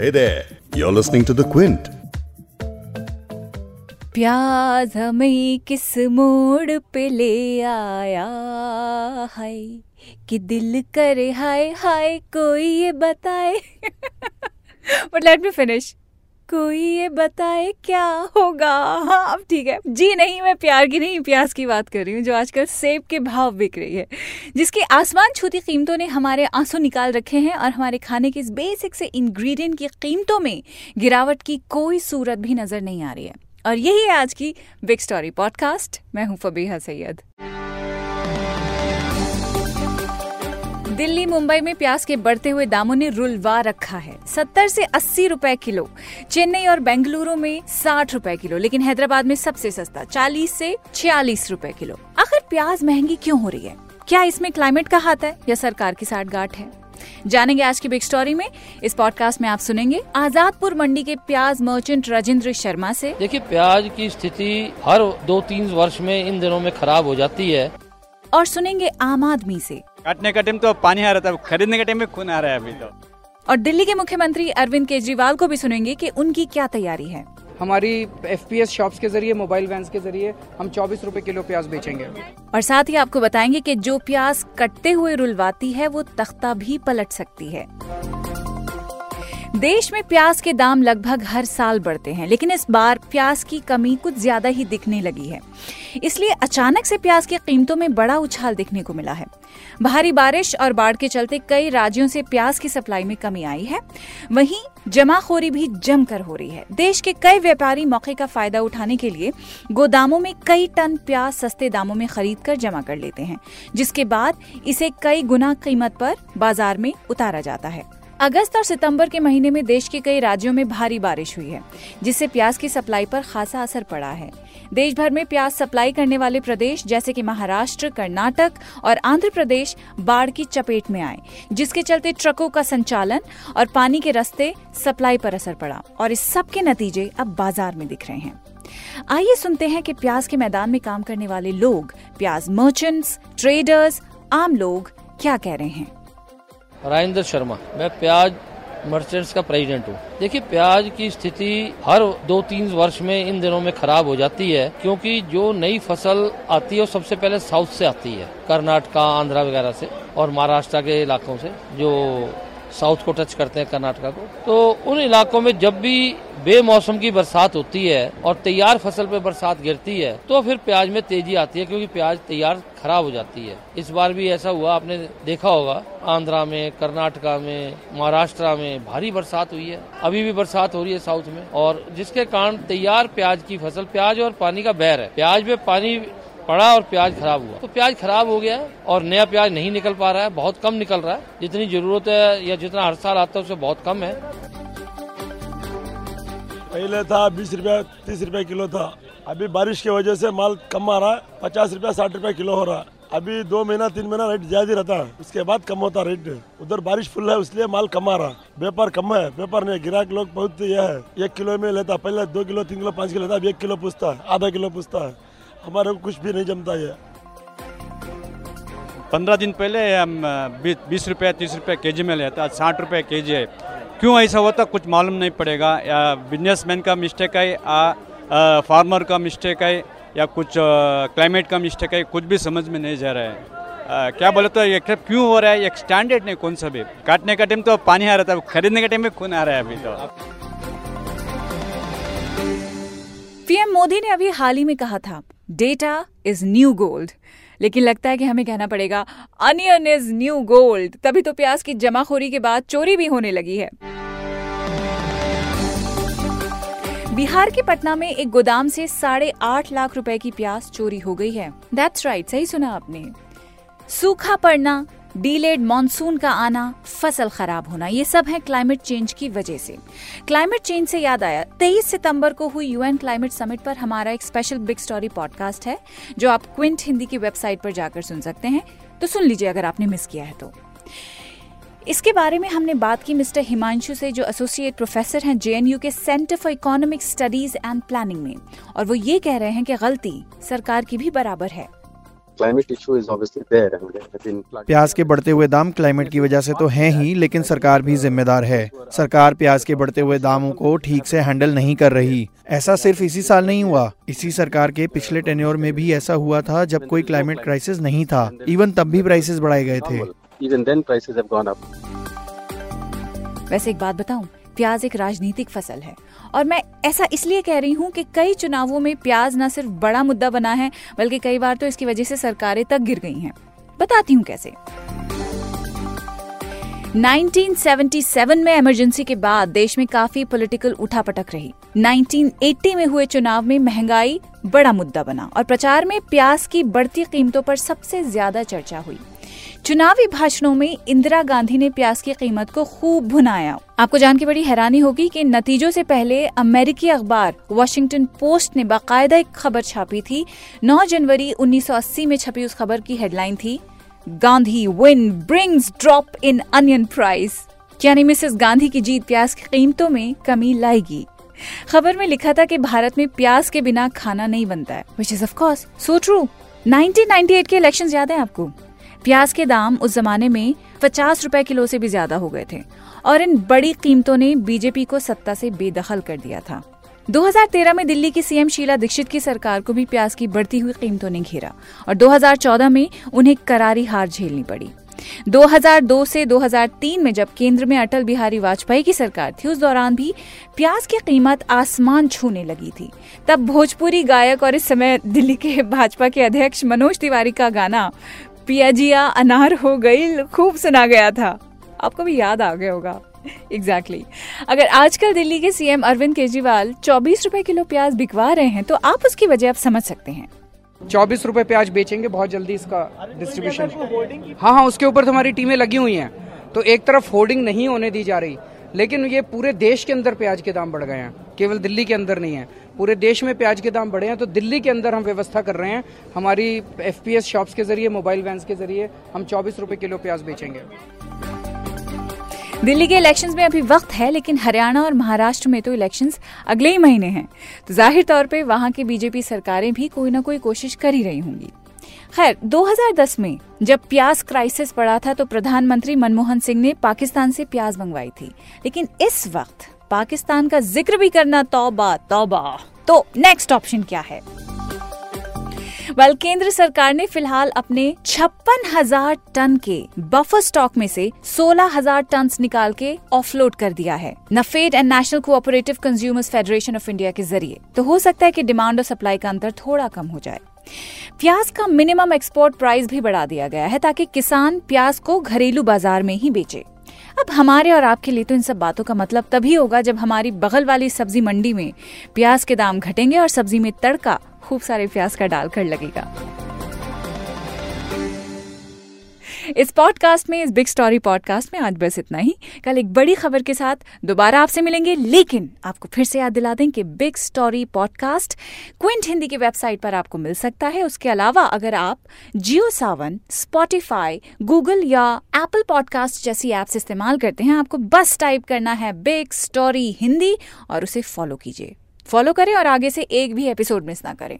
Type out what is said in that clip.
Hey there, you're listening to The Quint. प्याज हमें किस मोड़ पे ले आया है? कि दिल करे हाय हाय कोई ये बताए? बट लेट मी फिनिश कोई ये बताए क्या होगा? हाँ अब ठीक है। जी नहीं, मैं प्यार की नहीं प्याज की बात कर रही हूँ, जो आजकल सेब के भाव बिक रही है। जिसकी आसमान छूती कीमतों ने हमारे आँसू निकाल रखे हैं और हमारे खाने के इस बेसिक से इंग्रेडिएंट की कीमतों में गिरावट की कोई सूरत भी नज़र नहीं आ रही है। और यही है आज की बिग स्टोरी पॉडकास्ट मैं हूँ फबीहा सैयद। दिल्ली मुंबई में प्याज के बढ़ते हुए दामों ने रुलवा रखा है। 70 से 80 रुपए किलो। चेन्नई और बेंगलुरु में 60 रुपए किलो लेकिन हैदराबाद में सबसे सस्ता 40 से 46 रुपए किलो। आखिर प्याज महँगी क्यों हो रही है? क्या इसमें क्लाइमेट का हाथ है या सरकार की साठ गांठ है? जानेंगे आज की बिग स्टोरी में। इस पॉडकास्ट में आप सुनेंगे आजादपुर मंडी के प्याज मर्चेंट राजेंद्र शर्मा से। देखिए प्याज की स्थिति हर दो तीन वर्ष में इन दिनों में खराब हो जाती है। और सुनेंगे आम आदमी से। काटने का टाइम तो पानी आ रहा था खरीदने का टाइम में खून आ रहा है अभी तो। और दिल्ली के मुख्यमंत्री अरविंद केजरीवाल को भी सुनेंगे कि उनकी क्या तैयारी है। हमारी एफ़ पी एस शॉप के ज़रिए मोबाइल वैन के ज़रिए हम चौबीस रूपए किलो प्याज बेचेंगे। और साथ ही आपको बताएँगे कि जो प्याज कटते हुए रुलवाती है वो तख्ता भी पलट सकती है। देश में प्याज के दाम लगभग हर साल बढ़ते हैं, लेकिन इस बार प्याज की कमी कुछ ज़्यादा ही दिखने लगी है। इसलिए अचानक से प्याज की कीमतों में बड़ा उछाल देखने को मिला है। भारी बारिश और बाढ़ के चलते कई राज्यों से प्याज की सप्लाई में कमी आई है। वहीं जमाखोरी भी जमकर हो रही है। देश के कई व्यापारी मौके का फ़ायदा उठाने के लिए गोदामों में कई टन प्याज सस्ते दामों में खरीद कर जमा कर लेते हैं, जिसके बाद इसे कई गुना कीमत पर बाज़ार में उतारा जाता है। अगस्त और सितंबर के महीने में देश के कई राज्यों में भारी बारिश हुई है, जिससे प्याज की सप्लाई पर खासा असर पड़ा है। देश भर में प्याज सप्लाई करने वाले प्रदेश जैसे कि महाराष्ट्र, कर्नाटक और आंध्र प्रदेश बाढ़ की चपेट में आए, जिसके चलते ट्रकों का संचालन और पानी के रास्ते सप्लाई पर असर पड़ा और इस सब के नतीजे अब बाज़ार में दिख रहे हैं। आइए सुनते हैं कि प्याज के मैदान में काम करने वाले लोग, प्याज मर्चेंट्स ट्रेडर्स आम लोग क्या कह रहे हैं। राजेंद्र शर्मा। मैं प्याज मर्चेंट्स का प्रेसिडेंट हूँ। देखिए, प्याज की स्थिति हर दो तीन वर्ष में इन दिनों में खराब हो जाती है, क्योंकि जो नई फ़सल आती है वो सबसे पहले साउथ से आती है। कर्नाटका, आंध्रा वगैरह से और महाराष्ट्र के इलाकों से, जो साउथ को टच करते हैं कर्नाटका को। तो उन इलाकों में जब भी बेमौसम की बरसात होती है और तैयार फ़सल पे बरसात गिरती है तो फिर प्याज में तेज़ी आती है क्योंकि प्याज तैयार खराब हो जाती है। इस बार भी ऐसा हुआ, आपने देखा होगा, आंध्रा में, कर्नाटका में, महाराष्ट्र में भारी बरसात हुई है। अभी भी बरसात हो रही है साउथ में और जिसके कारण तैयार प्याज की फ़सल, प्याज और पानी का बहर है। प्याज में पानी पड़ा और प्याज खराब हुआ। तो प्याज खराब हो गया और नया प्याज नहीं निकल पा रहा है, बहुत कम निकल रहा है। जितनी ज़रूरत है या जितना हर साल आता है, उससे बहुत कम है। पहले था बीस रुपया, तीस रुपया किलो था। अभी बारिश की वजह से माल कम आ रहा है, पचास रुपया, साठ रुपया किलो हो रहा है। अभी दो महीना, तीन महीना रेट ज़्यादा रहता है। उसके बाद कम होता रेट उधर बारिश फुल है, इसलिए माल कम आ रहा व्यापार कम है, व्यापार नहीं। गिराक लोग बहुत यह है। एक किलो में लेता, पहले दो किलो, तीन किलो, पाँच किलो लेता, अब एक किलो पूछता है, आधा किलो पूछता है। हमारे को कुछ भी नहीं जमता है। पंद्रह दिन पहले हम बीस रुपये तीस रुपये के जी में लेता साठ रुपये के जी है। क्यों ऐसा होता कुछ मालूम नहीं पड़ेगा। या बिजनेसमैन का मिस्टेक है या फार्मर का मिस्टेक है या कुछ क्लाइमेट का मिस्टेक है कुछ भी समझ में नहीं जा रहा है। आ, क्या बोले तो ये क्यों हो रहा है? एक स्टैंडर्ड नहीं कौन सा भी। काटने का टाइम तो पानी आ रहा था खरीदने के टाइम में खून आ रहा है अभी तो। पीएम मोदी ने अभी हाल ही में कहा था डेटा इज़ न्यू गोल्ड लेकिन लगता है कि हमें कहना पड़ेगा अनियन इज़ न्यू गोल्ड तभी तो प्याज की जमाखोरी के बाद चोरी भी होने लगी है। बिहार के पटना में एक गोदाम से साढ़े आठ लाख रुपए की प्याज चोरी हो गई है। दैट्स राइट right, सही सुना आपने। सूखा पड़ना डीलेड मानसून का आना, फ़सल खराब होना, ये सब है क्लाइमेट चेंज की वजह से। क्लाइमेट चेंज से याद आया 23 सितंबर को हुई यूएन क्लाइमेट समिट पर हमारा एक स्पेशल बिग स्टोरी पॉडकास्ट है, जो आप क्विंट हिंदी की वेबसाइट पर जाकर सुन सकते हैं। तो सुन लीजिए अगर आपने मिस किया है तो। इसके बारे में हमने बात की मिस्टर हिमांशु से, जो एसोसिएट प्रोफेसर हैं जेएनयू के centre for economic studies and planning में। और वो ये कह रहे हैं कि गलती सरकार की भी बराबर है। Climate issue is obviously there. and there have been प्याज के बढ़ते हुए दाम क्लाइमेट की वजह से तो हैं ही लेकिन सरकार भी जिम्मेदार है। सरकार प्याज के बढ़ते हुए दामों को ठीक से हैंडल नहीं कर रही। ऐसा सिर्फ़ इसी साल नहीं हुआ। इसी सरकार के पिछले टेन्योर में भी ऐसा हुआ था जब कोई क्लाइमेट क्राइसिस नहीं था। इवन तब भी प्राइसेस बढ़ाए गए थे। Even then, prices have gone up. वैसे एक बात बताऊँ प्याज एक राजनीतिक फ़सल है। और मैं ऐसा इसलिए कह रही हूँ कि कई चुनावों में प्याज न सिर्फ़ बड़ा मुद्दा बना है, बल्कि कई बार तो इसकी वजह से सरकारें तक गिर गई हैं। बताती हूँ कैसे। 1977 में इमरजेंसी के बाद देश में काफ़ी पॉलिटिकल उठापटक रही। 1980 में हुए चुनाव में महँगाई बड़ा मुद्दा बना और प्रचार में प्याज की बढ़ती कीमतों पर सबसे ज़्यादा चर्चा हुई। चुनावी भाषणों में इंदिरा गांधी ने प्याज की कीमत को खूब भुनाया। आपको जान के बड़ी हैरानी होगी कि नतीजों से पहले अमेरिकी अखबार वॉशिंगटन पोस्ट ने बाकायदा एक खबर छापी थी। 9 जनवरी 1980 में छपी उस खबर की हेडलाइन थी, Gandhi win brings drop in onion price यानी मिसेस गांधी की जीत प्याज की कीमतों में कमी लाएगी। खबर में लिखा था कि भारत में प्याज के बिना खाना नहीं बनता है which is of course so true 1998 के इलेक्शंस याद है आपको? प्याज के दाम उस जमाने में पचास रुपए किलो से भी ज़्यादा हो गए थे और इन बड़ी कीमतों ने बीजेपी को सत्ता से बेदखल कर दिया था। 2013 में दिल्ली की सीएम शीला दीक्षित की सरकार को भी प्याज की बढ़ती हुई कीमतों ने घेरा और 2014 में उन्हें करारी हार झेलनी पड़ी। 2002 से 2003 में जब केंद्र में अटल बिहारी वाजपेयी की सरकार थी, उस दौरान भी प्याज की कीमत आसमान छूने लगी थी। तब भोजपुरी गायक और इस समय दिल्ली के भाजपा के अध्यक्ष मनोज तिवारी का गाना पियाजिया अनार हो गई खूब सुना गया था। आपको भी याद आ गया होगा। Exactly exactly. अगर आजकल दिल्ली के सीएम अरविंद केजरीवाल चौबीस रुपए किलो प्याज बिकवा रहे हैं तो आप उसकी वजह आप समझ सकते हैं। चौबीस रुपए प्याज बेचेंगे बहुत जल्दी इसका डिस्ट्रीब्यूशन हाँ हाँ उसके ऊपर तो हमारी टीमें लगी हुई हैं। तो एक तरफ़ होर्डिंग नहीं होने दी जा रही लेकिन ये पूरे देश के अंदर प्याज के दाम बढ़ गए हैं। केवल दिल्ली के अंदर नहीं है। पूरे देश में प्याज के दाम बढ़े हैं तो दिल्ली के अंदर हम व्यवस्था कर रहे हैं। हमारी एफपीएस शॉप्स के ज़रिए मोबाइल वैन्स के ज़रिए हम चौबीस रुपए किलो प्याज बेचेंगे। दिल्ली के इलेक्शंस में अभी वक्त है, लेकिन हरियाणा और महाराष्ट्र में तो इलेक्शंस अगले ही महीने हैं। तो ज़ाहिर तौर पे वहाँ की बीजेपी सरकारें भी कोई ना कोई कोशिश कर ही रही होंगी। खैर 2010 में जब प्याज क्राइसिस पड़ा था तो प्रधानमंत्री मनमोहन सिंह ने पाकिस्तान से प्याज मंगवाई थी। लेकिन इस वक्त पाकिस्तान का ज़िक्र भी करना तौबा तौबा। तो नेक्स्ट ऑप्शन क्या है? वेल केंद्र सरकार ने फ़िलहाल अपने छप्पन हज़ार टन के बफर स्टॉक में से सोलह हज़ार टन निकाल के ऑफलोड कर दिया है। NAFED and national cooperative consumers federation of India के ज़रिए। तो हो सकता है कि डिमांड और सप्लाई का अंतर थोड़ा कम हो जाए। प्याज का मिनिमम एक्सपोर्ट प्राइस भी बढ़ा दिया गया है ताकि किसान प्याज को घरेलू बाज़ार में ही बेचे। अब हमारे और आपके लिए तो इन सब बातों का मतलब तभी होगा जब हमारी बगल वाली सब्ज़ी मंडी में प्याज के दाम घटेंगे और सब्ज़ी में तड़का खूब सारे प्याज का डालकर लगेगा। इस पॉडकास्ट में, इस बिग स्टोरी पॉडकास्ट में आज बस इतना ही। कल एक बड़ी खबर के साथ दोबारा आपसे मिलेंगे, लेकिन आपको फिर से याद दिला दें कि big story podcast Quint Hindi की वेबसाइट पर आपको मिल सकता है। उसके अलावा अगर आप जियो सावन स्पॉटिफाई गूगल या एप्पल पॉडकास्ट जैसी एप्स इस्तेमाल करते हैं, आपको बस टाइप करना है बिग स्टोरी हिंदी और उसे फॉलो कीजिए। फॉलो करें और आगे से एक भी एपिसोड मिस ना करें।